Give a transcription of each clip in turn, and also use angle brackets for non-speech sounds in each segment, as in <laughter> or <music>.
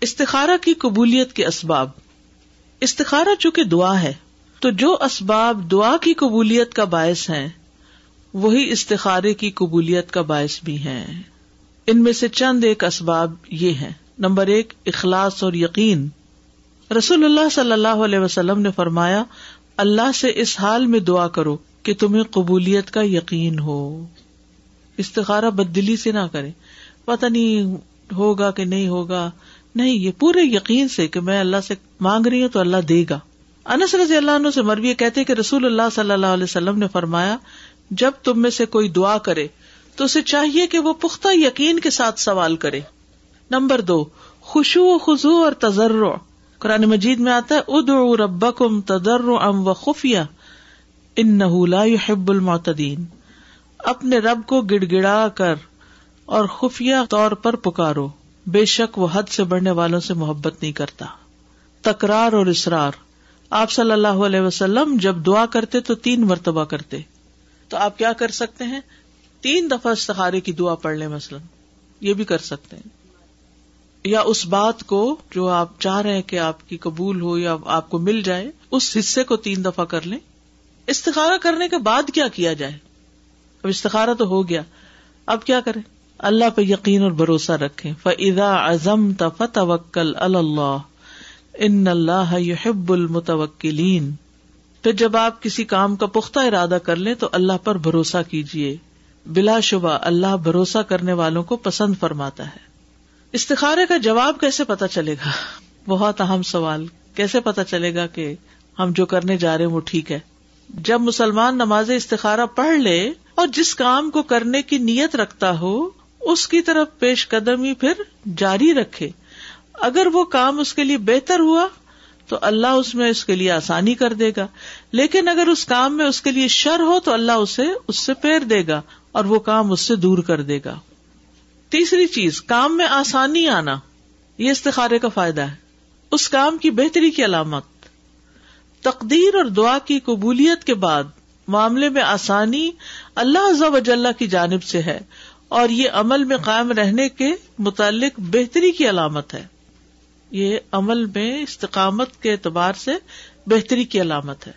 استخارہ کی قبولیت کے اسباب۔ استخارہ چونکہ دعا ہے، تو جو اسباب دعا کی قبولیت کا باعث ہیں، وہی استخارے کی قبولیت کا باعث بھی ہیں۔ ان میں سے چند ایک اسباب یہ ہیں۔ نمبر ایک، اخلاص اور یقین۔ رسول اللہ صلی اللہ علیہ وسلم نے فرمایا، اللہ سے اس حال میں دعا کرو کہ تمہیں قبولیت کا یقین ہو۔ استخارہ بد دلی سے نہ کرے۔ پتہ نہیں ہوگا کہ نہیں ہوگا۔ نہیں، یہ پورے یقین سے کہ میں اللہ سے مانگ رہی ہوں تو اللہ دے گا۔ انس رضی اللہ عنہ سے مروی کہتے کہ رسول اللہ صلی اللہ علیہ وسلم نے فرمایا، جب تم میں سے کوئی دعا کرے، تو اسے چاہیے کہ وہ پختہ یقین کے ساتھ سوال کرے۔ نمبر دو خوشو و خزو اور تجر قرآن مجید میں آتا ہے اد ربکم تدر ام و خفیہ ان نہ يحب المعتدین۔ اپنے رب کو گڑ گڑا کر اور خفیہ طور پر پکارو۔ بے شک وہ حد سے بڑھنے والوں سے محبت نہیں کرتا۔ تکرار اور اسرار آپ صلی اللہ علیہ وسلم جب دعا کرتے تو تین مرتبہ کرتے۔ تو آپ کیا کر سکتے ہیں؟ تین دفعہ استخارے کی دعا پڑھ لیں مثلاً۔ یہ بھی کر سکتے ہیں۔ یا اس بات کو جو آپ چاہ رہے ہیں کہ آپ کی قبول ہو یا آپ کو مل جائے، اس حصے کو تین دفعہ کر لیں۔ استخارہ کرنے کے بعد کیا کیا جائے؟ اب استخارہ تو ہو گیا۔ اب کیا کریں؟ اللہ پہ یقین اور بھروسہ رکھے فضا ازم توکل اللہ ان اللہ یحب المتوکلین پھر جب آپ کسی کام کا پختہ ارادہ کر لیں تو اللہ پر بھروسہ کیجیے بلا شبہ اللہ بھروسہ کرنے والوں کو پسند فرماتا ہے۔ استخارے کا جواب کیسے پتا چلے گا؟ بہت اہم سوال۔ کیسے پتا چلے گا کہ ہم جو کرنے جا رہے ہیں وہ ٹھیک ہے؟ جب مسلمان نماز استخارہ پڑھ لے اور جس کام کو کرنے کی نیت رکھتا ہو اس کی طرف پیش قدم ہی پھر جاری رکھے۔ اگر وہ کام اس کے لیے بہتر ہوا، تو اللہ اس میں اس کے لیے آسانی کر دے گا۔ لیکن اگر اس کام میں اس کے لیے شر ہو، تو اللہ اسے، اس سے پیر دے گا اور وہ کام اس سے دور کر دے گا۔ تیسری چیز، کام میں آسانی آنا، یہ استخارے کا فائدہ ہے۔ اس کام کی بہتری کی علامت۔ تقدیر اور دعا کی قبولیت کے بعد معاملے میں آسانی اللہ وجاللہ کی جانب سے ہے۔ اور یہ عمل میں قائم رہنے کے متعلق بہتری کی علامت ہے۔ یہ عمل میں استقامت کے اعتبار سے بہتری کی علامت ہے۔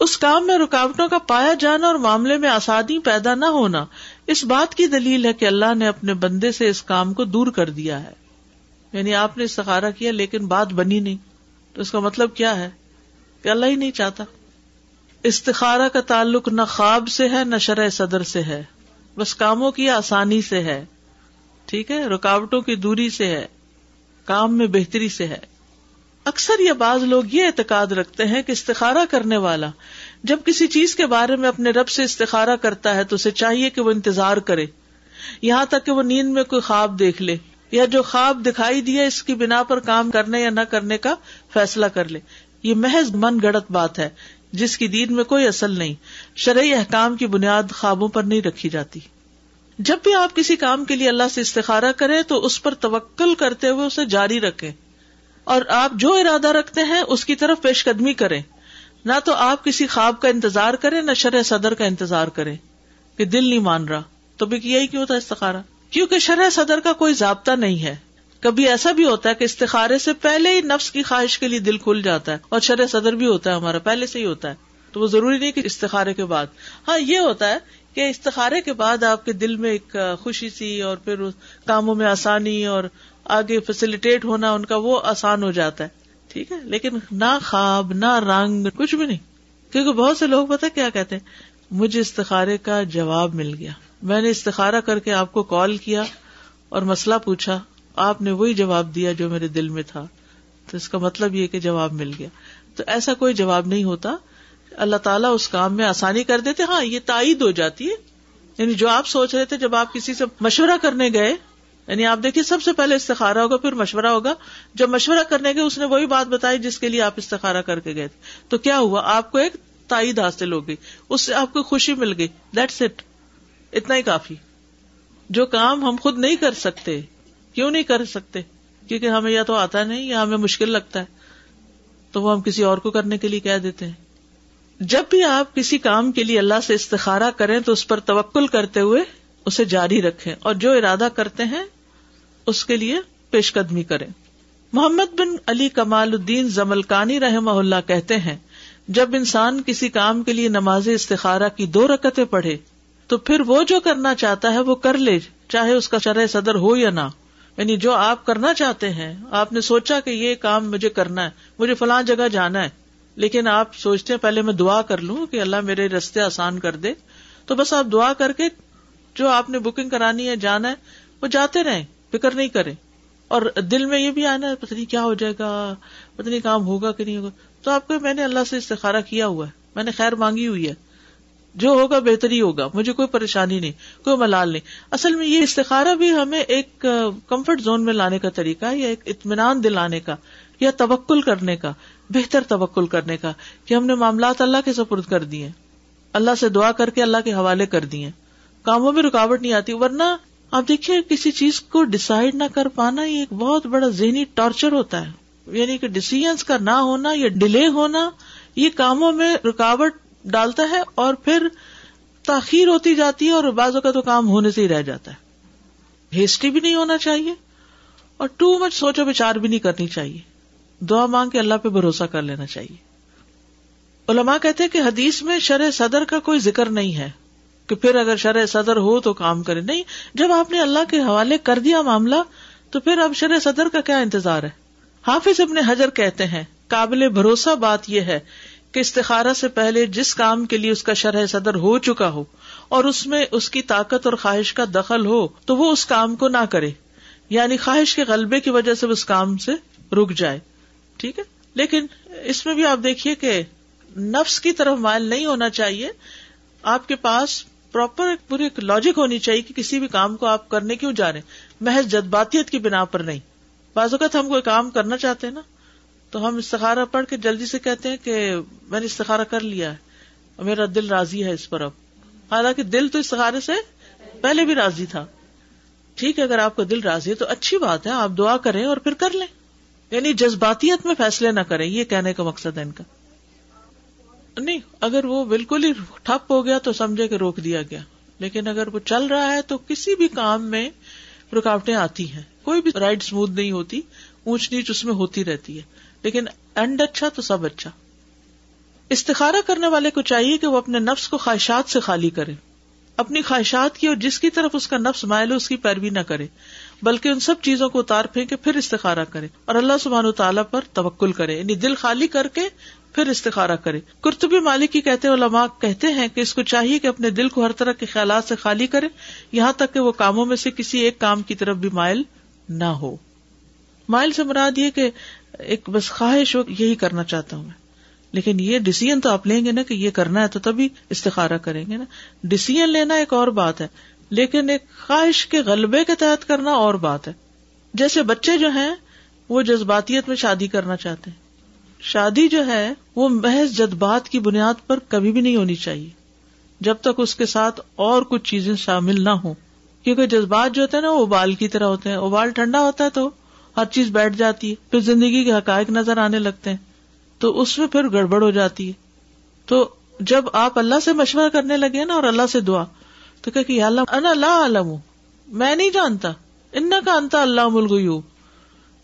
اس کام میں رکاوٹوں کا پایا جانا اور معاملے میں آسانی پیدا نہ ہونا اس بات کی دلیل ہے کہ اللہ نے اپنے بندے سے اس کام کو دور کر دیا ہے۔ یعنی آپ نے استخارا کیا لیکن بات بنی نہیں۔ تو اس کا مطلب کیا ہے؟ کہ اللہ ہی نہیں چاہتا۔ استخارہ کا تعلق نہ خواب سے ہے، نہ شرح صدر سے ہے۔ بس کاموں کی آسانی سے ہے۔ ٹھیک ہے؟ رکاوٹوں کی دوری سے ہے۔ کام میں بہتری سے ہے۔ اکثر یہ بعض لوگ یہ اعتقاد رکھتے ہیں کہ استخارہ کرنے والا جب کسی چیز کے بارے میں اپنے رب سے استخارہ کرتا ہے تو اسے چاہیے کہ وہ انتظار کرے۔ یہاں تک کہ وہ نیند میں کوئی خواب دیکھ لے یا جو خواب دکھائی دیا اس کی بنا پر کام کرنے یا نہ کرنے کا فیصلہ کر لے۔ یہ محض من گڑت بات ہے۔ جس کی دین میں کوئی اصل نہیں، شرعی احکام کی بنیاد خوابوں پر نہیں رکھی جاتی۔ جب بھی آپ کسی کام کے لیے اللہ سے استخارہ کریں تو اس پر توکل کرتے ہوئے اسے جاری رکھیں۔ اور آپ جو ارادہ رکھتے ہیں، اس کی طرف پیش قدمی کریں۔ نہ تو آپ کسی خواب کا انتظار کریں، نہ شرح صدر کا انتظار کریں۔ کہ دل نہیں مان رہا، تو بھی یہی کیوں تھا استخارہ؟ کیونکہ شرح صدر کا کوئی ضابطہ نہیں ہے۔ کبھی ایسا بھی ہوتا ہے کہ استخارے سے پہلے ہی نفس کی خواہش کے لیے دل کھل جاتا ہے اور شرح صدر بھی ہوتا ہے ہمارا، پہلے سے ہی ہوتا ہے۔ تو وہ ضروری نہیں کہ استخارے کے بعد۔ ہاں یہ ہوتا ہے کہ استخارے کے بعد آپ کے دل میں ایک خوشی سی اور پھر کاموں میں آسانی اور آگے فیسلٹیٹ ہونا، ان کا وہ آسان ہو جاتا ہے۔ ٹھیک ہے، لیکن نہ خواب، نہ رنگ، کچھ بھی نہیں۔ کیونکہ بہت سے لوگ پتا کیا کہتے ہیں؟ مجھے استخارے کا جواب مل گیا۔ میں نے استخارہ کر کے آپ کو کال کیا اور مسئلہ پوچھا۔ آپ نے وہی جواب دیا جو میرے دل میں تھا۔ تو اس کا مطلب یہ کہ جواب مل گیا۔ تو ایسا کوئی جواب نہیں ہوتا۔ اللہ تعالیٰ اس کام میں آسانی کر دیتے۔ ہاں یہ تائید ہو جاتی ہے۔ یعنی جو آپ سوچ رہے تھے جب آپ کسی سے مشورہ کرنے گئے یعنی آپ دیکھیے سب سے پہلے استخارا ہوگا، پھر مشورہ ہوگا۔ جب مشورہ کرنے گئے، اس نے وہی بات بتائی جس کے لیے آپ استخارا کر کے گئے تھے۔ تو کیا ہوا؟ آپ کو ایک تائید حاصل ہو گئی۔ اس سے آپ کو خوشی مل گئی۔ دیٹس اٹ اتنا ہی کافی۔ جو کام ہم خود نہیں کر سکتے کیوں نہیں کر سکتے؟ کیونکہ ہمیں یا تو آتا نہیں یا ہمیں مشکل لگتا ہے۔ تو وہ ہم کسی اور کو کرنے کے لیے کہہ دیتے ہیں۔ جب بھی آپ کسی کام کے لیے اللہ سے استخارہ کریں تو اس پر توکل کرتے ہوئے اسے جاری رکھیں اور جو ارادہ کرتے ہیں، اس کے لیے پیش قدمی کریں۔ محمد بن علی کمال الدین زملکانی رحم اللہ کہتے ہیں، جب انسان کسی کام کے لیے نماز استخارہ کی دو رکتیں پڑھے، تو پھر وہ جو کرنا چاہتا ہے وہ کر لے، چاہے اس کا شرح صدر ہو یا نہ۔ یعنی جو آپ کرنا چاہتے ہیں، آپ نے سوچا کہ یہ کام مجھے کرنا ہے، مجھے فلاں جگہ جانا ہے، لیکن آپ سوچتے ہیں پہلے میں دعا کر لوں کہ اللہ میرے رستے آسان کر دے، تو بس آپ دعا کر کے جو آپ نے بکنگ کرانی ہے جانا ہے، وہ جاتے رہیں، فکر نہیں کریں۔ اور دل میں یہ بھی آنا پتہ نہیں کیا ہو جائے گا، پتہ نہیں کام ہوگا کہ نہیں ہوگا۔ تو آپ کو میں نے اللہ سے استخارا کیا ہوا ہے، میں نے خیر مانگی ہوئی ہے۔ جو ہوگا بہتری ہوگا، مجھے کوئی پریشانی نہیں، کوئی ملال نہیں۔ اصل میں یہ استخارا بھی ہمیں ایک کمفرٹ زون میں لانے کا طریقہ ہے یا ایک اطمینان دلانے کا یا توکل کرنے کا، بہتر توکل کرنے کا کہ ہم نے معاملات اللہ کے سپرد کر دیے اللہ سے دعا کر کے اللہ کے حوالے کر دیے کاموں میں رکاوٹ نہیں آتی، ورنہ آپ دیکھیے کسی چیز کو ڈسائڈ نہ کر پانا یہ ایک بہت بڑا ذہنی ٹارچر ہوتا ہے۔ یعنی کہ ڈسیزنس کا نہ ہونا یا ڈیلے ہونا، یہ کاموں میں رکاوٹ ڈالتا ہے اور پھر تاخیر ہوتی جاتی ہے اور بعضوں کا تو کام ہونے سے ہی رہ جاتا ہے۔ ہیسٹی بھی نہیں ہونا چاہیے اور ٹو مچ سوچو بچار بھی نہیں کرنی چاہیے۔ دعا مانگ کے اللہ پہ بھروسہ کر لینا چاہیے۔ علماء کہتے کہ حدیث میں شرح صدر کا کوئی ذکر نہیں ہے کہ پھر اگر شرح صدر ہو تو کام کرے۔ نہیں، جب آپ نے اللہ کے حوالے کر دیا معاملہ تو پھر اب شرح صدر کا کیا انتظار ہے؟ حافظ ابن حجر کہتے ہیں، قابل بھروسہ بات یہ ہے کہ استخارہ سے پہلے جس کام کے لیے اس کا شرح صدر ہو چکا ہو اور اس میں اس کی طاقت اور خواہش کا دخل ہو تو وہ اس کام کو نہ کرے یعنی خواہش کے غلبے کی وجہ سے اس کام سے رک جائے۔ ٹھیک ہے؟ لیکن اس میں بھی آپ دیکھیے کہ نفس کی طرف مائل نہیں ہونا چاہیے۔ آپ کے پاس پراپر پوری ایک لاجک ہونی چاہیے کہ کسی بھی کام کو آپ کرنے کیوں جا رہے ہیں۔ محض جذباتیت کی بنا پر نہیں۔ بعض اوقات ہم کوئی کام کرنا چاہتے ہیں نا۔ تو ہم استخارہ پڑھ کے جلدی سے کہتے ہیں کہ میں نے استخارہ کر لیا ہے میرا دل راضی ہے اس پر اب۔ حالانکہ دل تو استخارے سے پہلے بھی راضی تھا۔ ٹھیک ہے، اگر آپ کا دل راضی ہے تو اچھی بات ہے، آپ دعا کریں اور پھر کر لیں۔ یعنی جذباتیت میں فیصلے نہ کریں، یہ کہنے کا مقصد ہے ان کا۔ نہیں، اگر وہ بالکل ہی ٹھپ ہو گیا تو سمجھے کہ روک دیا گیا۔ لیکن اگر وہ چل رہا ہے تو کسی بھی کام میں رکاوٹیں آتی ہیں۔ کوئی بھی رائڈ اسموتھ نہیں ہوتی۔ اونچ نیچ اس میں ہوتی رہتی ہے۔ لیکن اینڈ اچھا تو سب اچھا۔ استخارہ کرنے والے کو چاہیے کہ وہ اپنے نفس کو خواہشات سے خالی کرے۔ اپنی خواہشات کی اور جس کی طرف اس کا نفس مائل ہو، اس کی پیروی نہ کرے۔ بلکہ ان سب چیزوں کو اتار پھینکے پھر استخارہ کرے۔ اور اللہ سبحان و تعالیٰ پر توکل کرے۔ یعنی دل خالی کر کے پھر استخارہ کرے۔ کرتبی مالک کی کہتے علماء کہتے ہیں کہ اس کو چاہیے کہ اپنے دل کو ہر طرح کے خیالات سے خالی کرے، یہاں تک کہ وہ کاموں میں سے کسی ایک کام کی طرف بھی مائل نہ ہو۔ مائل سے مراد یہ کہ ایک بس خواہش ہو، یہی کرنا چاہتا ہوں میں۔ لیکن یہ ڈسیزن تو آپ لیں گے نا کہ یہ کرنا ہے تو تبھی استخارہ کریں گے نا۔ ڈسیزن لینا ایک اور بات ہے، لیکن ایک خواہش کے غلبے کے تحت کرنا اور بات ہے۔ جیسے بچے جو ہیں، وہ جذباتیت میں شادی کرنا چاہتے ہیں۔ شادی جو ہے، وہ محض جذبات کی بنیاد پر کبھی بھی نہیں ہونی چاہیے۔ جب تک اس کے ساتھ اور کچھ چیزیں شامل نہ ہوں۔ کیونکہ جذبات جو ہوتے ہیں نا، وہ ابال کی طرح ہوتے ہیں۔ ابال ٹھنڈا ہوتا ہے تو ہر چیز بیٹھ جاتی ہے، پھر زندگی کے حقائق نظر آنے لگتے ہیں۔ تو اس میں پھر گڑبڑ ہو جاتی ہے۔ تو جب آپ اللہ سے مشورہ کرنے لگے نا اور اللہ سے دعا، تو کہ اللہ اللہ عالم میں نہیں جانتا۔ ان کا انتا اللہ ملغیوب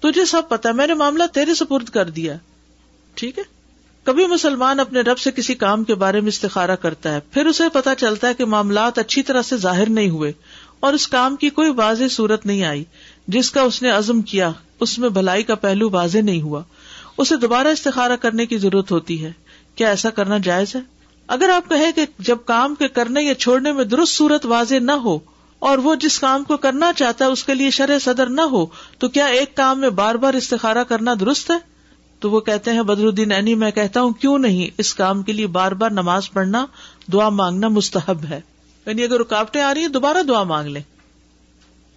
تجھے سب پتا میں نے معاملہ تیرے سپرد کر دیا ٹھیک ہے؟ کبھی مسلمان اپنے رب سے کسی کام کے بارے میں استخارہ کرتا ہے، پھر اسے پتا چلتا ہے کہ معاملات اچھی طرح سے ظاہر نہیں ہوئے اور اس کام کی کوئی واضح صورت نہیں آئی۔ جس کا اس نے عزم کیا، اس میں بھلائی کا پہلو واضح نہیں ہوا۔ اسے دوبارہ استخارہ کرنے کی ضرورت ہوتی ہے۔ کیا ایسا کرنا جائز ہے؟ اگر آپ کہیں کہ جب کام کے کرنے یا چھوڑنے میں درست صورت واضح نہ ہو اور وہ جس کام کو کرنا چاہتا ہے اس کے لیے شرح صدر نہ ہو، تو کیا ایک کام میں بار بار استخارہ کرنا درست ہے؟ تو وہ کہتے ہیں، بدر الدین اینی، میں کہتا ہوں، کیوں نہیں؟ اس کام کے لیے بار بار نماز پڑھنا، دعا مانگنا مستحب ہے۔ یعنی اگر رکاوٹیں آ رہی ہیں، دوبارہ دعا مانگ لیں۔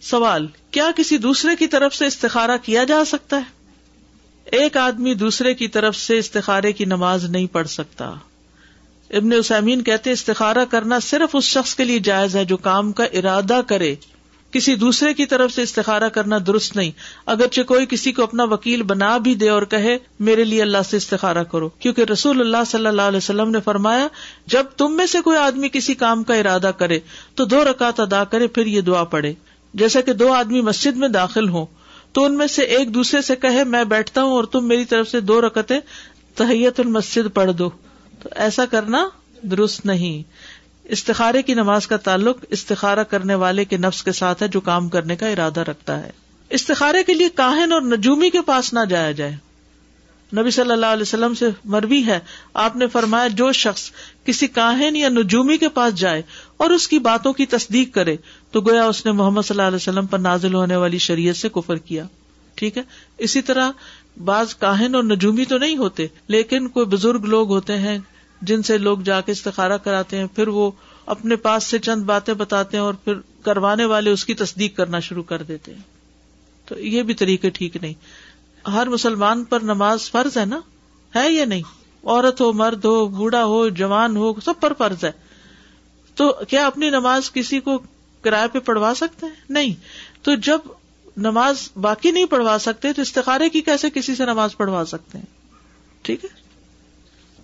سوال، کیا کسی دوسرے کی طرف سے استخارہ کیا جا سکتا ہے؟ ایک آدمی دوسرے کی طرف سے استخارے کی نماز نہیں پڑھ سکتا۔ ابن اسامین کہتے استخارہ کرنا صرف اس شخص کے لیے جائز ہے جو کام کا ارادہ کرے۔ کسی دوسرے کی طرف سے استخارہ کرنا درست نہیں۔ اگرچہ کوئی کسی کو اپنا وکیل بنا بھی دے اور کہے، میرے لیے اللہ سے استخارہ کرو۔ کیونکہ رسول اللہ صلی اللہ علیہ وسلم نے فرمایا، جب تم میں سے کوئی آدمی کسی کام کا ارادہ کرے، تو دو رکعت ادا کرے، پھر یہ دعا پڑے جیسا کہ دو آدمی مسجد میں داخل ہوں تو ان میں سے ایک دوسرے سے کہے، میں بیٹھتا ہوں اور تم میری طرف سے دو رکتے تحیت المسد پڑھ دو۔ تو ایسا کرنا درست نہیں۔ استخارے کی نماز کا تعلق استخارہ کرنے والے کے نفس کے ساتھ ہے جو کام کرنے کا ارادہ رکھتا ہے۔ استخارے کے لیے کاہن اور نجومی کے پاس نہ جایا جائے۔ نبی صلی اللہ علیہ وسلم سے مروی ہے۔ آپ نے فرمایا، جو شخص کسی کاہن یا نجومی کے پاس جائے اور اس کی باتوں کی تصدیق کرے، تو گویا اس نے محمد صلی اللہ علیہ وسلم پر نازل ہونے والی شریعت سے کفر کیا۔ ٹھیک ہے؟ اسی طرح بعض کاہن اور نجومی تو نہیں ہوتے، لیکن کوئی بزرگ لوگ ہوتے ہیں جن سے لوگ جا کے استخارہ کراتے ہیں، پھر وہ اپنے پاس سے چند باتیں بتاتے ہیں اور پھر کروانے والے اس کی تصدیق کرنا شروع کر دیتے ہیں۔ تو یہ بھی طریقے ٹھیک نہیں۔ ہر مسلمان پر نماز فرض ہے نا؟ ہے یا نہیں؟ عورت ہو مرد ہو بوڑھا ہو جوان ہو سب پر فرض ہے۔ تو کیا اپنی نماز کسی کو کرایہ پہ پڑھوا سکتے ہیں؟ نہیں۔ تو جب نماز باقی نہیں پڑھوا سکتے تو استخارے کی کیسے کسی سے نماز پڑھوا سکتے ہیں؟ ٹھیک ہے؟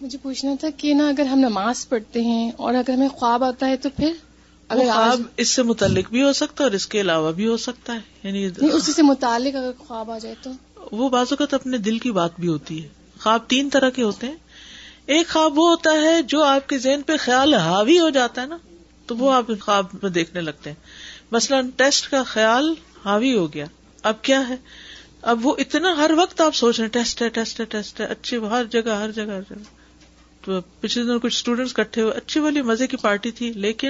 مجھے پوچھنا تھا کہ نا اگر ہم نماز پڑھتے ہیں اور اگر ہمیں خواب آتا ہے تو پھر؟ اگر خواب اس سے متعلق بھی ہو سکتا ہے اور اس کے علاوہ بھی ہو سکتا ہے۔ یعنی اسی سے متعلق اگر خواب آ جائے تو؟ وہ بعض اوقات اپنے دل کی بات بھی ہوتی ہے۔ خواب تین طرح کے ہوتے ہیں۔ ایک خواب وہ ہوتا ہے جو آپ کے ذہن پہ خیال حاوی ہو جاتا ہے نا، تو وہ آپ خواب میں دیکھنے لگتے ہیں۔ مثلاً ٹیسٹ کا خیال حاوی ہو گیا۔ اب کیا ہے؟ اب وہ اتنا ہر وقت آپ سوچ رہے ٹیسٹ ہے ٹیسٹ ہے ٹیسٹ ہے، اچھی، ہر جگہ ہر جگہ ہر جگہ۔ تو پچھلے دن کچھ اسٹوڈینٹس کٹھے ہوئے، اچھی والی مزے کی پارٹی تھی، لیکن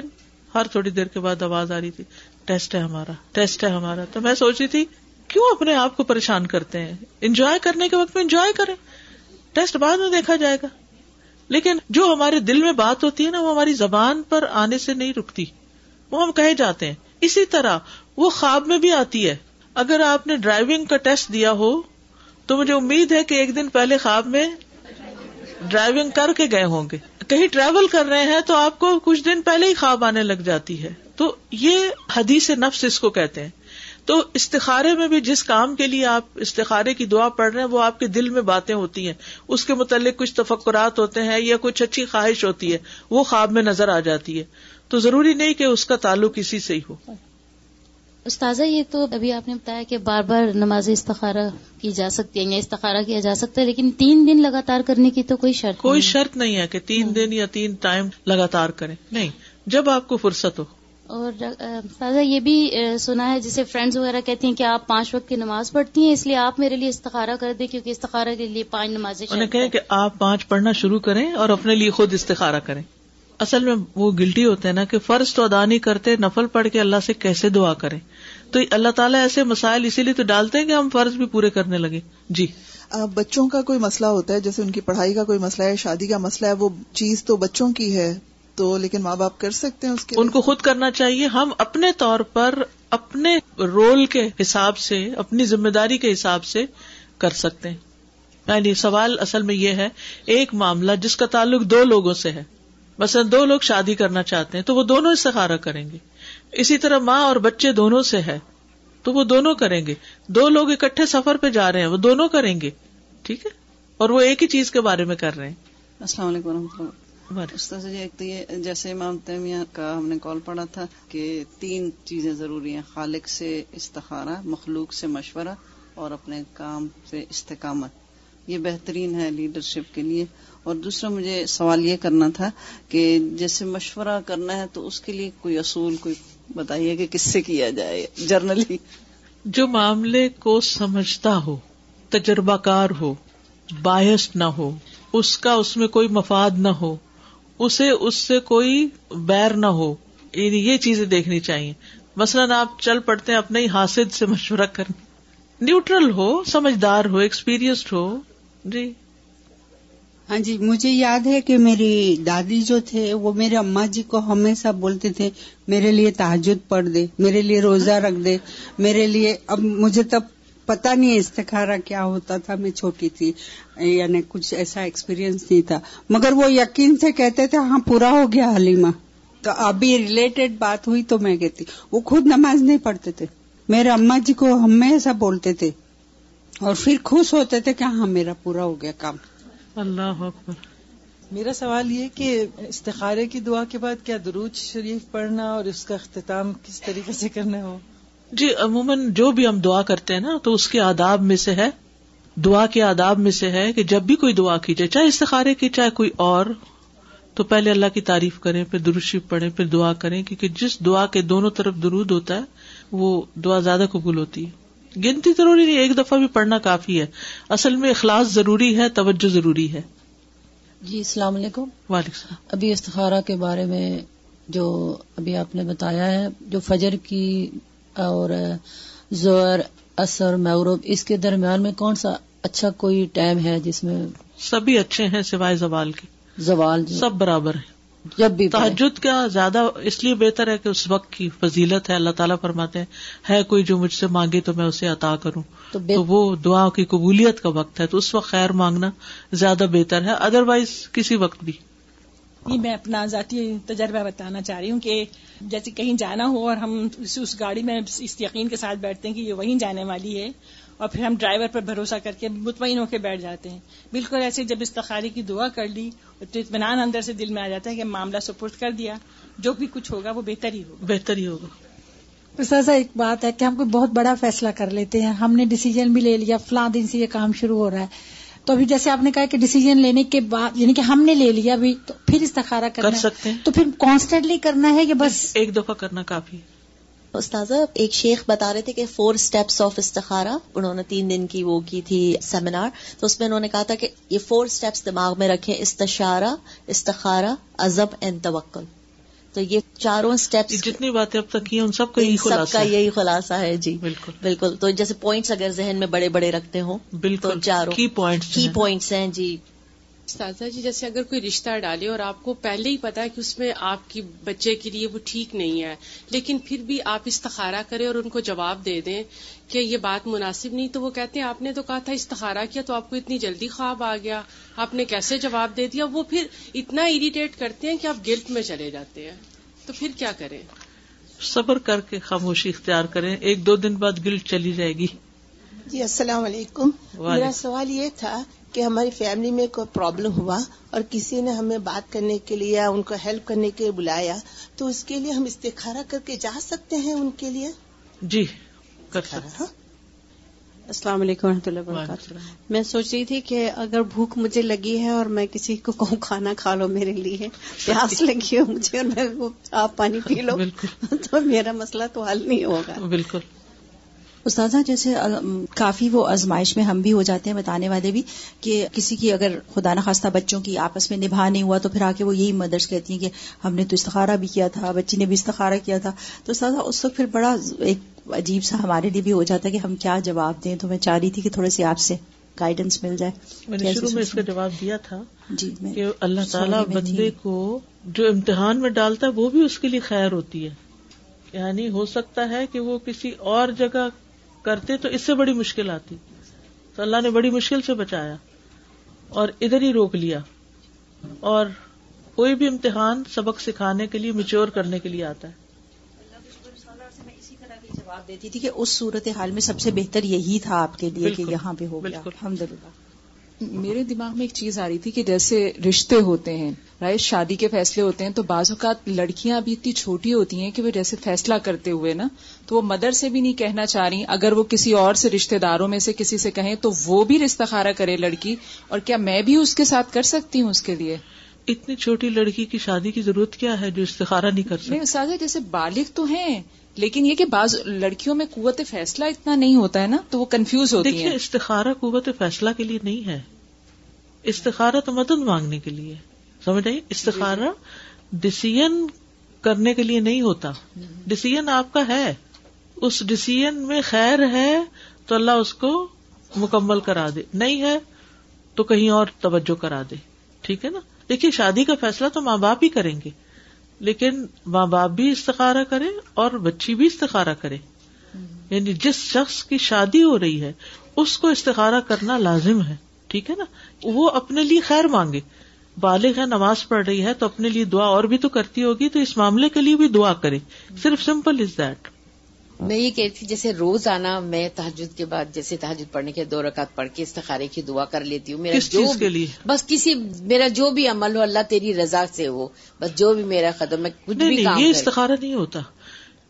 ہر تھوڑی دیر کے بعد آواز آ رہی تھی، ٹیسٹ ہے ہمارا، ٹیسٹ ہے ہمارا۔ تو میں سوچی تھی کیوں اپنے آپ کو پریشان کرتے ہیں؟ انجوائے کرنے کے وقت میں انجوائے کریں۔ ٹیسٹ بعد میں دیکھا جائے گا۔ لیکن جو ہمارے دل میں بات ہوتی ہے نا، وہ ہماری زبان پر آنے سے نہیں رکتی۔ وہ ہم کہے جاتے ہیں۔ اسی طرح وہ خواب میں بھی آتی ہے۔ اگر آپ نے ڈرائیونگ کا ٹیسٹ دیا ہو، تو مجھے امید ہے کہ ایک دن پہلے خواب میں ڈرائیونگ کر کے گئے ہوں گے۔ کہیں ٹریول کر رہے ہیں تو آپ کو کچھ دن پہلے ہی خواب آنے لگ جاتی ہے۔ تو یہ حدیث نفس اس کو کہتے ہیں۔ تو استخارے میں بھی جس کام کے لیے آپ استخارے کی دعا پڑھ رہے ہیں وہ آپ کے دل میں باتیں ہوتی ہیں۔ اس کے متعلق کچھ تفکرات ہوتے ہیں یا کچھ اچھی خواہش ہوتی ہے وہ خواب میں نظر آ جاتی ہے۔ تو ضروری نہیں کہ اس کا تعلق اسی سے ہی ہو۔ استاذہ یہ تو ابھی آپ نے بتایا کہ بار بار نماز استخارہ کی جا سکتی ہے یا استخارہ کیا جا سکتا ہے لیکن تین دن لگاتار کرنے کی تو کوئی شرط کوئی شرط نہیں ہے کہ تین دن یا تین ٹائم لگاتار کریں۔ نہیں جب آپ کو فرصت ہو۔ اور استاذہ یہ بھی سنا ہے جسے فرینڈز وغیرہ کہتی ہیں کہ آپ پانچ وقت کی نماز پڑھتی ہیں اس لیے آپ میرے لیے استخارہ کر دیں کیونکہ استخارہ کے لیے پانچ نمازیں انہیں کہیں کہ آپ پانچ پڑھنا شروع کریں اور اپنے لیے خود استخارہ کریں۔ اصل میں وہ گلٹی ہوتے ہیں نا کہ فرض تو ادا نہیں کرتے نفل پڑھ کے اللہ سے کیسے دعا کریں؟ تو اللہ تعالیٰ ایسے مسائل اسی لیے تو ڈالتے ہیں کہ ہم فرض بھی پورے کرنے لگے۔ جی۔ بچوں کا کوئی مسئلہ ہوتا ہے جیسے ان کی پڑھائی کا کوئی مسئلہ ہے شادی کا مسئلہ ہے وہ چیز تو بچوں کی ہے۔ تو لیکن ماں باپ کر سکتے ہیں اس کے ان کو خود کرنا چاہیے۔ ہم اپنے طور پر اپنے رول کے حساب سے اپنی ذمہ داری کے حساب سے کر سکتے ہیں۔ یعنی سوال اصل میں یہ ہے ایک معاملہ جس کا تعلق دو لوگوں سے ہے۔ بس دو لوگ شادی کرنا چاہتے ہیں تو وہ دونوں استخارہ کریں گے۔ اسی طرح ماں اور بچے دونوں سے ہے تو وہ دونوں کریں گے۔ دو لوگ اکٹھے سفر پہ جا رہے ہیں وہ دونوں کریں گے۔ ٹھیک ہے؟ اور وہ ایک ہی چیز کے بارے میں کر رہے ہیں۔ السلام علیکم و رحمۃ اللہ۔ جی ایک تو یہ جیسے امام تیمیہ کا ہم نے کال پڑھا تھا کہ تین چیزیں ضروری ہیں خالق سے استخارہ مخلوق سے مشورہ اور اپنے کام سے استقامت۔ یہ بہترین ہے لیڈرشپ کے لیے۔ اور دوسرا مجھے سوال یہ کرنا تھا کہ جیسے مشورہ کرنا ہے تو اس کے لیے کوئی اصول کوئی بتائیے کہ کس سے کیا جائے جرنلی؟ جو معاملے کو سمجھتا ہو تجربہ کار ہو باعث نہ ہو اس کا اس میں کوئی مفاد نہ ہو اسے اس سے کوئی بیر نہ ہو۔ یعنی یہ چیزیں دیکھنی چاہیے۔ مثلاً آپ چل پڑتے ہیں اپنے ہی حاصل سے مشورہ کرنے۔ نیوٹرل ہو، سمجھدار ہو ایکسپیرئنسڈ ہو۔ جی۔ ہاں جی مجھے یاد ہے کہ میری دادی جو تھے، وہ میرے اما جی کو ہمیشہ بولتے تھے، میرے لیے تحجد پڑھ دے، میرے لیے روزہ رکھ دے، میرے لیے اب مجھے تب پتا نہیں استخارہ کیا ہوتا تھا میں چھوٹی تھی یعنی کچھ ایسا ایکسپیرینس نہیں تھا۔ مگر وہ یقین سے کہتے تھے ہاں پورا ہو گیا حلیمہ۔ تو ابھی ریلیٹڈ بات ہوئی تو میں کہتی وہ خود نماز نہیں پڑھتے تھے۔ میرے اما جی کو ہمیشہ بولتے تھے۔ اور پھر خوش ہوتے تھے کہ ہاں میرا پورا ہو گیا کام۔ اللہ اکبر۔ میرا سوال یہ کہ استخارے کی دعا کے بعد کیا درود شریف پڑھنا اور اس کا اختتام کس طریقے سے کرنا ہو؟ جی عموماً جو بھی ہم دعا کرتے ہیں نا تو اس کے آداب میں سے ہے دعا کے آداب میں سے ہے کہ جب بھی کوئی دعا کی جائے چاہے استخارے کی چاہے کوئی اور تو پہلے اللہ کی تعریف کریں پھر درشی پڑھیں پھر دعا کریں کیونکہ جس دعا کے دونوں طرف درود ہوتا ہے وہ دعا زیادہ قبول ہوتی ہے۔ گنتی ضروری نہیں ایک دفعہ بھی پڑھنا کافی ہے۔ اصل میں اخلاص ضروری ہے توجہ ضروری ہے۔ جی السلام علیکم۔ وعلیکم السلام۔ ابھی استخارہ کے بارے میں جو ابھی آپ نے بتایا ہے جو فجر کی اور زور اثر مغرب اس کے درمیان میں کون سا اچھا کوئی ٹائم ہے جس میں سبھی اچھے ہیں سوائے زوال کے۔ زوال جو سب برابر ہیں۔ جب بھی۔ تحجد کا زیادہ اس لیے بہتر ہے کہ اس وقت کی فضیلت ہے۔ اللہ تعالیٰ فرماتے ہیں ہے کوئی جو مجھ سے مانگے تو میں اسے عطا کروں۔ تو تو وہ دعا کی قبولیت کا وقت ہے۔ تو اس وقت خیر مانگنا زیادہ بہتر ہے۔ ادر وائز کسی وقت بھی۔ یہ میں اپنا ذاتی تجربہ بتانا چاہ رہی ہوں کہ جیسے کہیں جانا ہو اور ہم اس اس گاڑی میں اس یقین کے ساتھ بیٹھتے ہیں کہ یہ وہیں جانے والی ہے اور پھر ہم ڈرائیور پر بھروسہ کر کے مطمئن ہو کے بیٹھ جاتے ہیں۔ بالکل ایسے جب استخاری کی دعا کر لی تو اطمینان اندر سے دل میں آ جاتا ہے کہ معاملہ سپرد کر دیا جو بھی کچھ ہوگا وہ بہتر ہی ہوگا۔ بہتر ہی ہوگا۔ استاذہ ایک بات ہے کہ ہم کوئی بہت بڑا فیصلہ کر لیتے ہیں۔ ہم نے ڈیسیجن بھی لے لیا فلاں دن سے یہ کام شروع ہو رہا ہے۔ تو ابھی جیسے آپ نے کہا کہ ڈیسیجن لینے کے بعد یعنی کہ ہم نے لے لیا ابھی تو پھر استخارہ کرنا کر۔ سکتے ہیں۔ تو پھر کانسٹنٹلی کرنا ہے کہ بس؟ ایک دفعہ کرنا کافی۔ ہے استاذہ ایک شیخ بتا رہے تھے کہ فور اسٹیپس آف استخارہ انہوں نے تین دن کی وہ کی تھی سیمینار تو اس میں انہوں نے کہا تھا کہ یہ فور اسٹیپس دماغ میں رکھیں استشارہ استخارہ عزم اینڈ توکل۔ تو یہ چاروں یہ اسٹیپس جتنی باتیں اب تک کی ہیں ان سب کا یہی سب خلاصہ کا ہے۔ یہی خلاصہ ہے جی۔ بالکل۔ بالکل۔ تو جیسے پوائنٹس اگر ذہن میں بڑے بڑے رکھتے ہوں بالکل۔ چاروں کی پوائنٹس کی پوائنٹس ہیں جی۔ استاذہ جی جیسے اگر کوئی رشتہ ڈالے اور آپ کو پہلے ہی پتا ہے کہ اس میں آپ کی بچے کے لیے وہ ٹھیک نہیں ہے لیکن پھر بھی آپ استخارہ کریں اور ان کو جواب دے دیں کہ یہ بات مناسب نہیں تو وہ کہتے ہیں آپ نے تو کہا تھا استخارہ کیا تو آپ کو اتنی جلدی خواب آ گیا آپ نے کیسے جواب دے دیا؟ وہ پھر اتنا اریٹیٹ کرتے ہیں کہ آپ گلٹ میں چلے جاتے ہیں۔ تو پھر کیا کریں؟ صبر کر کے خاموشی اختیار کریں ایک دو دن بعد گلٹ چلی جائے گی۔ جی السلام علیکم۔ میرا سوال یہ تھا کہ ہماری فیملی میں کوئی پرابلم ہوا اور کسی نے ہمیں بات کرنے کے لیے یا ان کو ہیلپ کرنے کے لیے بلایا تو اس کے لیے ہم استخارہ کر کے جا سکتے ہیں ان کے لیے؟ جی کر سکتے السلام علیکم ورحمۃ اللہ وبرکاتہ۔ میں سوچ رہی تھی کہ اگر بھوک مجھے لگی ہے اور میں کسی کو کہوں کھانا کھا لو میرے لیے پیاس <laughs> لگی ہو مجھے اور میں وہ آپ پانی پی لو تو میرا مسئلہ تو حل نہیں ہوگا۔ بالکل۔ استاذہ جیسے کافی وہ آزمائش میں ہم بھی ہو جاتے ہیں بتانے والے بھی کہ کسی کی اگر خدا نخواستہ بچوں کی آپس میں نبھا نہیں ہوا تو پھر آ کے وہ یہی مدرس کہتی ہیں کہ ہم نے تو استخارہ بھی کیا تھا بچی نے بھی استخارہ کیا تھا۔ تو استاذہ اس وقت پھر بڑا ایک عجیب سا ہمارے لیے بھی ہو جاتا ہے کہ ہم کیا جواب دیں۔ تو میں چاہ رہی تھی کہ تھوڑے سے آپ سے گائیڈنس مل جائے۔ میں نے شروع میں اس کا؟ جواب دیا تھا جی میں کہ اللہ تعالیٰ بندے کو جو امتحان میں ڈالتا ہے وہ بھی اس کے لیے خیر ہوتی ہے۔ یعنی ہو سکتا ہے کہ وہ کسی اور جگہ کرتے تو اس سے بڑی مشکل آتی۔ تو اللہ نے بڑی مشکل سے بچایا اور ادھر ہی روک لیا۔ اور کوئی بھی امتحان سبق سکھانے کے لیے میچور کرنے کے لیے آتا ہے۔ جواب دیتی تھی کہ اس صورت حال میں سب سے بہتر یہی تھا آپ کے لیے کہ یہاں پہ ہو گیا الحمد للہ میرے دماغ میں ایک چیز آ رہی تھی کہ جیسے رشتے ہوتے ہیں رائٹ شادی کے فیصلے ہوتے ہیں تو بعض اوقات لڑکیاں بھی اتنی چھوٹی ہوتی ہیں کہ وہ جیسے فیصلہ کرتے ہوئے نا تو وہ مدر سے بھی نہیں کہنا چاہ رہی اگر وہ کسی اور سے رشتے داروں میں سے کسی سے کہیں تو وہ بھی رستخارہ کرے لڑکی اور کیا میں بھی اس کے ساتھ کر سکتی ہوں اس کے لیے؟ اتنی چھوٹی لڑکی کی شادی کی ضرورت کیا ہے جو استخارہ نہیں کر سکتی؟ استاذہ جیسے بالغ تو ہیں لیکن یہ کہ بعض لڑکیوں میں قوت فیصلہ اتنا نہیں ہوتا ہے نا تو وہ کنفیوز ہوتی دیکھیے ہیں۔ استخارہ قوت فیصلہ کے لیے نہیں ہے۔ استخارہ تو مدد مانگنے کے لیے۔ سمجھ آئی استخارہ ڈسیزن کرنے کے لیے نہیں ہوتا۔ ڈسیزن آپ کا ہے۔ اس ڈسیزن میں خیر ہے تو اللہ اس کو مکمل کرا دے۔ نہیں ہے تو کہیں اور توجہ کرا دے۔ ٹھیک ہے نا؟ دیکھیے شادی کا فیصلہ تو ماں باپ ہی کریں گے۔ لیکن ماں باپ بھی استخارہ کرے اور بچی بھی استخارہ کرے۔ یعنی جس شخص کی شادی ہو رہی ہے اس کو استخارہ کرنا لازم ہے۔ ٹھیک ہے نا؟ وہ اپنے لیے خیر مانگے۔ بالغ ہے نماز پڑھ رہی ہے تو اپنے لیے دعا اور بھی تو کرتی ہوگی تو اس معاملے کے لیے بھی دعا کرے صرف سمپل از دیٹ میں یہ کہتی تھی جیسے روز آنا میں تحجد کے بعد جیسے تحجد پڑھنے کے دو رکعت پڑھ کے استخارے کی دعا کر لیتی ہوں۔ میرا کس جو چیز کے لیے؟ بس کسی میرا جو بھی عمل ہو اللہ تیری رضا سے ہو بس جو بھی میرا قدم میں کچھ بھی نہیں کام یہ استخارہ نہیں ہوتا۔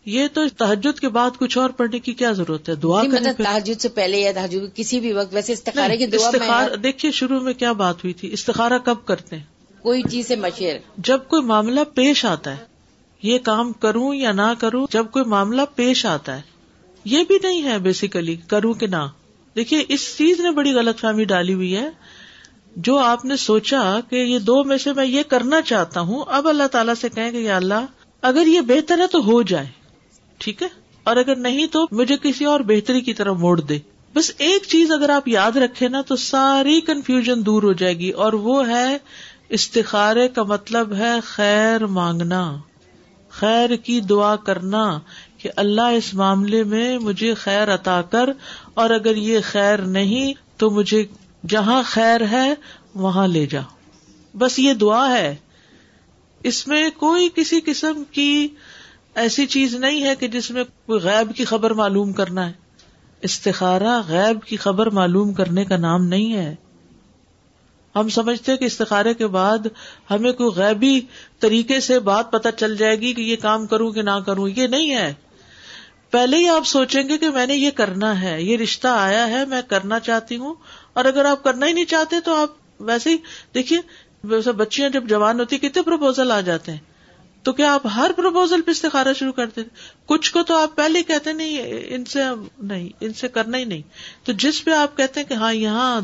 یہ تو تحجد کے بعد کچھ اور پڑھنے کی کیا ضرورت ہے؟ دعا کریں مطلب تحجد سے پہلے یا تحجد کسی بھی وقت ویسے استخارے کی دعا استخار دیکھیے شروع میں کیا بات ہوئی تھی استخارہ کب کرتے ہیں؟ کوئی چیز سے مشیر۔ جب کوئی معاملہ پیش آتا ہے یہ کام کروں یا نہ کروں جب کوئی معاملہ پیش آتا ہے یہ بھی نہیں ہے بیسیکلی کروں کہ نہ۔ دیکھیے اس چیز نے بڑی غلط فہمی ڈالی ہوئی ہے۔ جو آپ نے سوچا کہ یہ دو میں سے میں یہ کرنا چاہتا ہوں اب اللہ تعالیٰ سے کہیں کہ یا اللہ اگر یہ بہتر ہے تو ہو جائے۔ ٹھیک ہے؟ اور اگر نہیں تو مجھے کسی اور بہتری کی طرف موڑ دے۔ بس ایک چیز اگر آپ یاد رکھے نا تو ساری کنفیوژن دور ہو جائے گی اور وہ ہے استخارے کا مطلب ہے خیر مانگنا۔ خیر کی دعا کرنا کہ اللہ اس معاملے میں مجھے خیر عطا کر اور اگر یہ خیر نہیں تو مجھے جہاں خیر ہے وہاں لے جا۔ بس یہ دعا ہے۔ اس میں کوئی کسی قسم کی ایسی چیز نہیں ہے کہ جس میں کوئی غیب کی خبر معلوم کرنا ہے۔ استخارہ غیب کی خبر معلوم کرنے کا نام نہیں ہے۔ ہم سمجھتے کہ استخارے کے بعد ہمیں کوئی غیبی طریقے سے بات پتہ چل جائے گی کہ یہ کام کروں کہ نہ کروں، یہ نہیں ہے۔ پہلے ہی آپ سوچیں گے کہ میں نے یہ کرنا ہے، یہ رشتہ آیا ہے، میں کرنا چاہتی ہوں۔ اور اگر آپ کرنا ہی نہیں چاہتے تو آپ ویسے ہی دیکھیے بچیاں جب جوان ہوتی کتنے پرپوزل آ جاتے ہیں۔ تو کیا آپ ہر پرپوزل پہ استخارا شروع کرتے کچھ کو تو آپ پہلے کہتے نہیں ان سے نہیں ان سے کرنا ہی نہیں۔ تو جس پہ آپ کہتے ہیں کہ ہاں یہاں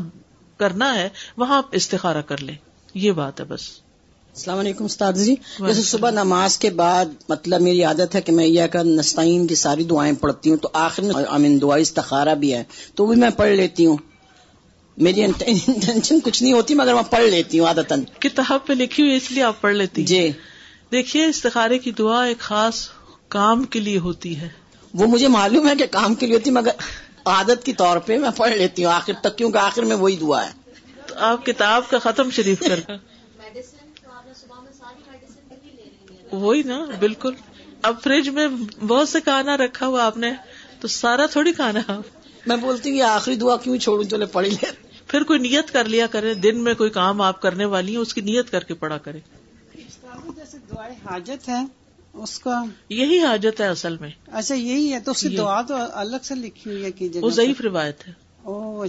کرنا ہے وہاں آپ استخارا کر لیں۔ یہ بات ہے بس۔ السلام علیکم استاد جی۔ جیسے صبح نماز کے بعد مطلب میری عادت ہے کہ میں یہ کا نستعین کی ساری دعائیں پڑھتی ہوں تو آخر میں امین دعا استخارہ بھی ہے۔ تو بھی میں پڑھ لیتی ہوں۔ میری انٹینشن <laughs> کچھ نہیں ہوتی مگر میں پڑھ لیتی ہوں عادت کتاب پہ لکھی ہوئی اس لیے آپ پڑھ لیتی جی۔ دیکھیے استخارے کی دعا ایک خاص کام کے لیے ہوتی ہے۔ وہ مجھے معلوم ہے کہ کام کے لیے ہوتی مگر عادت کے طور پہ میں پڑھ لیتی ہوں۔ آخر تک کیونکہ آخر میں وہی دعا ہے۔ تو آپ کتاب کا ختم شریف کر <laughs> وہی نا بالکل۔ اب فریج میں بہت سے کھانا رکھا ہوا آپ نے تو سارا تھوڑی کھانا میں بولتی ہوں یہ آخری دعا کیوں چھوڑوں؟ چلے پڑھی لے۔ پھر کوئی نیت کر لیا کرے دن میں کوئی کام آپ کرنے والی ہیں اس کی نیت کر کے پڑھا کرے جیسے دعائیں حاجت ہے اس کا یہی حاجت ہے اصل میں۔ اچھا یہی ہے تو اس کی دعا تو الگ سے لکھی ہوئی ہے کہ وہ ضعیف روایت ہے۔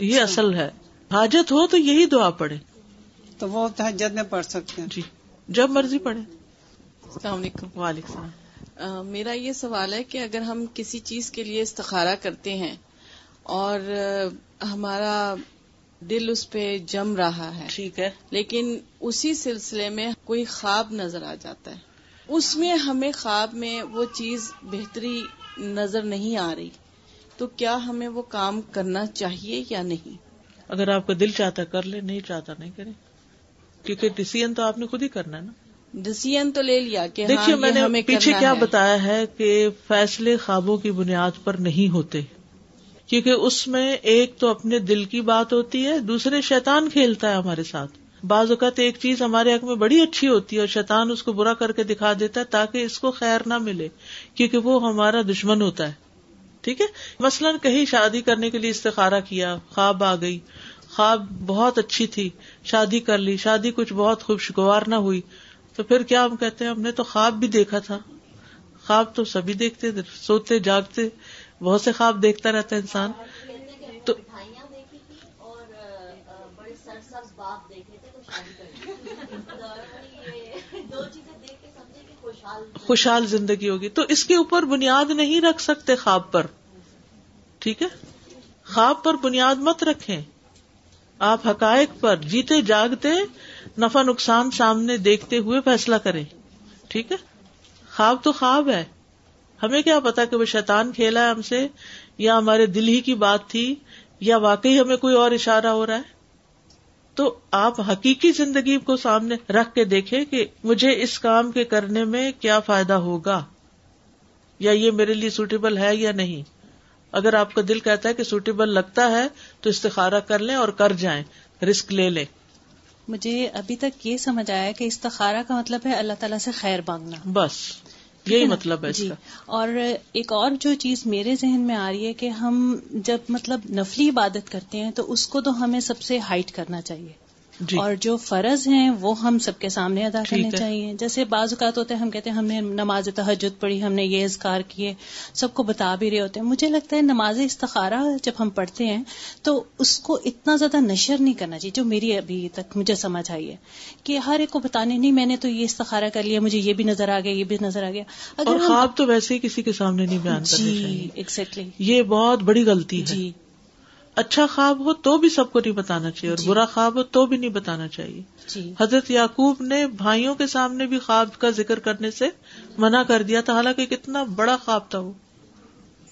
یہ اصل ہے۔ حاجت ہو تو یہی دعا پڑھے۔ تو وہ تحجد میں پڑھ سکتے ہیں۔ جی۔ جب مرضی پڑھے السلام علیکم۔ وعلیکم السلام۔ میرا یہ سوال ہے کہ اگر ہم کسی چیز کے لیے استخارہ کرتے ہیں اور ہمارا دل اس پہ جم رہا ہے۔ ٹھیک ہے۔ لیکن اسی سلسلے میں کوئی خواب نظر آ جاتا ہے۔ اس میں ہمیں خواب میں وہ چیز بہتری نظر نہیں آ رہی۔ تو کیا ہمیں وہ کام کرنا چاہیے یا نہیں؟ اگر آپ کا دل چاہتا کر لے نہیں چاہتا نہیں کرے۔ کیونکہ ڈسیزن تو آپ نے خود ہی کرنا ہے نا۔ ڈسیزن تو لے لیا کہ دیکھیے ہاں میں نے پیچھے کیا۔ بتایا ہے کہ فیصلے خوابوں کی بنیاد پر نہیں ہوتے۔ کیونکہ اس میں ایک تو اپنے دل کی بات ہوتی ہے، دوسرے شیطان کھیلتا ہے ہمارے ساتھ۔ بعض اوقات ایک چیز ہمارے حق میں بڑی اچھی ہوتی ہے اور شیطان اس کو برا کر کے دکھا دیتا ہے تاکہ اس کو خیر نہ ملے، کیونکہ وہ ہمارا دشمن ہوتا ہے۔ ٹھیک ہے؟ مثلاً کہیں شادی کرنے کے لیے استخارہ کیا، خواب آ گئی، خواب بہت اچھی تھی، شادی کر لی، شادی کچھ بہت خوشگوار نہ ہوئی، تو پھر کیا ہم کہتے ہیں، ہم نے تو خواب بھی دیکھا تھا۔ خواب تو سبھی دیکھتے سوتے، جاگتے بہت سے خواب دیکھتا رہتا ہے انسان۔ تو <laughs> خوشحال زندگی ہوگی۔ تو اس کے اوپر بنیاد نہیں رکھ سکتے خواب پر۔ ٹھیک ہے؟ خواب پر بنیاد مت رکھیں۔ آپ حقائق پر جیتے جاگتے نفع نقصان سامنے دیکھتے ہوئے فیصلہ کریں۔ ٹھیک ہے؟ خواب تو خواب ہے۔ ہمیں کیا پتا کہ وہ شیطان کھیلا ہے ہم سے؟ یا ہمارے دل ہی کی بات تھی؟ یا واقعی ہمیں کوئی اور اشارہ ہو رہا ہے؟ تو آپ حقیقی زندگی کو سامنے رکھ کے دیکھیں کہ مجھے اس کام کے کرنے میں کیا فائدہ ہوگا۔ یا یہ میرے لیے سوٹیبل ہے یا نہیں؟ اگر آپ کا دل کہتا ہے کہ سوٹیبل لگتا ہے تو استخارہ کر لیں اور کر جائیں۔ رسک لے لیں۔ مجھے ابھی تک یہ سمجھ آیا کہ استخارہ کا مطلب ہے اللہ تعالیٰ سے خیر مانگنا۔ بس۔ یہی مطلب ہے اس جی کا۔ اور ایک اور جو چیز میرے ذہن میں آ رہی ہے کہ ہم جب مطلب نفلی عبادت کرتے ہیں تو اس کو تو ہمیں سب سے ہائٹ کرنا چاہیے۔ اور جو فرض ہیں وہ ہم سب کے سامنے ادا کرنے۔ چاہیے۔ جیسے بعض اوقات ہوتے ہیں ہم کہتے ہیں ہم نے نماز تہجد پڑھی ہم نے یہ اذکار کیے سب کو بتا بھی رہے ہوتے ہیں۔ مجھے لگتا ہے نماز استخارہ جب ہم پڑھتے ہیں تو اس کو اتنا زیادہ نشر نہیں کرنا چاہیے جو میری ابھی تک مجھے سمجھ آئی ہے کہ ہر ایک کو بتانے نہیں میں نے تو یہ استخارہ کر لیا مجھے یہ بھی نظر آ گیا یہ بھی نظر آ گیا۔ اور ہم- خواب تو ویسے ہی کسی کے سامنے نہیں بیان کرنے جی چاہیے۔ ایگزیکٹلی یہ بہت بڑی غلطی ہے۔ جی۔ اچھا خواب ہو تو بھی سب کو نہیں بتانا چاہیے اور جی۔ برا خواب ہو تو بھی نہیں بتانا چاہیے۔ جی۔ حضرت یعقوب نے بھائیوں کے سامنے بھی خواب کا ذکر کرنے سے منع کر دیا تھا۔ حالانکہ کتنا بڑا خواب تھا وہ۔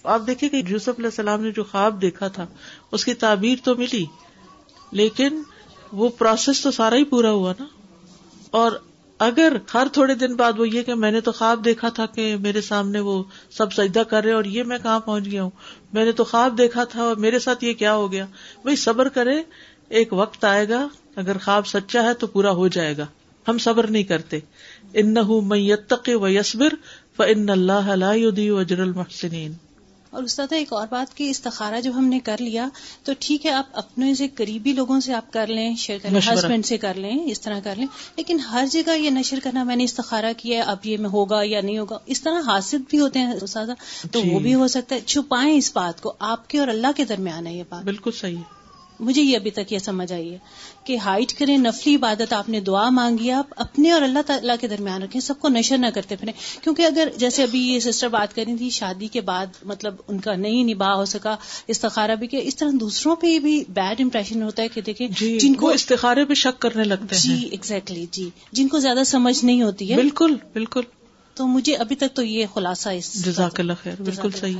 آپ دیکھیں کہ یوسف علیہ السلام نے جو خواب دیکھا تھا اس کی تعبیر تو ملی لیکن وہ پروسیس تو سارا ہی پورا ہوا نا۔ اور اگر ہر تھوڑے دن بعد وہ یہ کہ میں نے تو خواب دیکھا تھا کہ میرے سامنے وہ سب سجدہ کر رہے اور یہ میں کہاں پہنچ گیا ہوں؟ میں نے تو خواب دیکھا تھا اور میرے ساتھ یہ کیا ہو گیا؟ بھائی صبر کرے، ایک وقت آئے گا، اگر خواب سچا ہے تو پورا ہو جائے گا۔ ہم صبر نہیں کرتے۔ ان میتق و یسبر ف ان اللہ اجر المحسنین۔ اور استاد ایک اور بات کی استخارہ جب ہم نے کر لیا تو ٹھیک ہے آپ اپنے سے قریبی لوگوں سے آپ کر لیں شیئر کر لیں۔ ہسبینڈ سے کر لیں اس طرح کر لیں لیکن ہر جگہ یہ نشر کرنا میں نے استخارہ کیا ہے اب یہ میں ہوگا یا نہیں ہوگا اس طرح حاصل بھی ہوتے ہیں استاذہ تو جی۔ وہ بھی ہو سکتا ہے چھپائیں اس بات کو آپ کے اور اللہ کے درمیان ہے یہ بات بالکل صحیح ہے مجھے یہ ابھی تک یہ سمجھ آئی ہے کہ ہائٹ کریں نفلی عبادت آپ نے دعا مانگی آپ اپنے اور اللہ تعالیٰ کے درمیان رکھیں سب کو نشر نہ کرتے پھریں۔ کیونکہ اگر جیسے ابھی یہ سسٹر بات کر رہی تھی شادی کے بعد مطلب ان کا نہیں نباہ ہو سکا استخارہ بھی کیا اس طرح دوسروں پہ بھی بیڈ امپریشن ہوتا ہے کہ دیکھیں جی جن کو استخارے پہ شک کرنے لگتے جی ہیں۔ ایگزیکٹلی جی۔ جن کو زیادہ سمجھ نہیں ہوتی ہے۔ بالکل بالکل۔ تو مجھے ابھی تک تو یہ خلاصہ اس جزاک اللہ خیر بالکل صحیح۔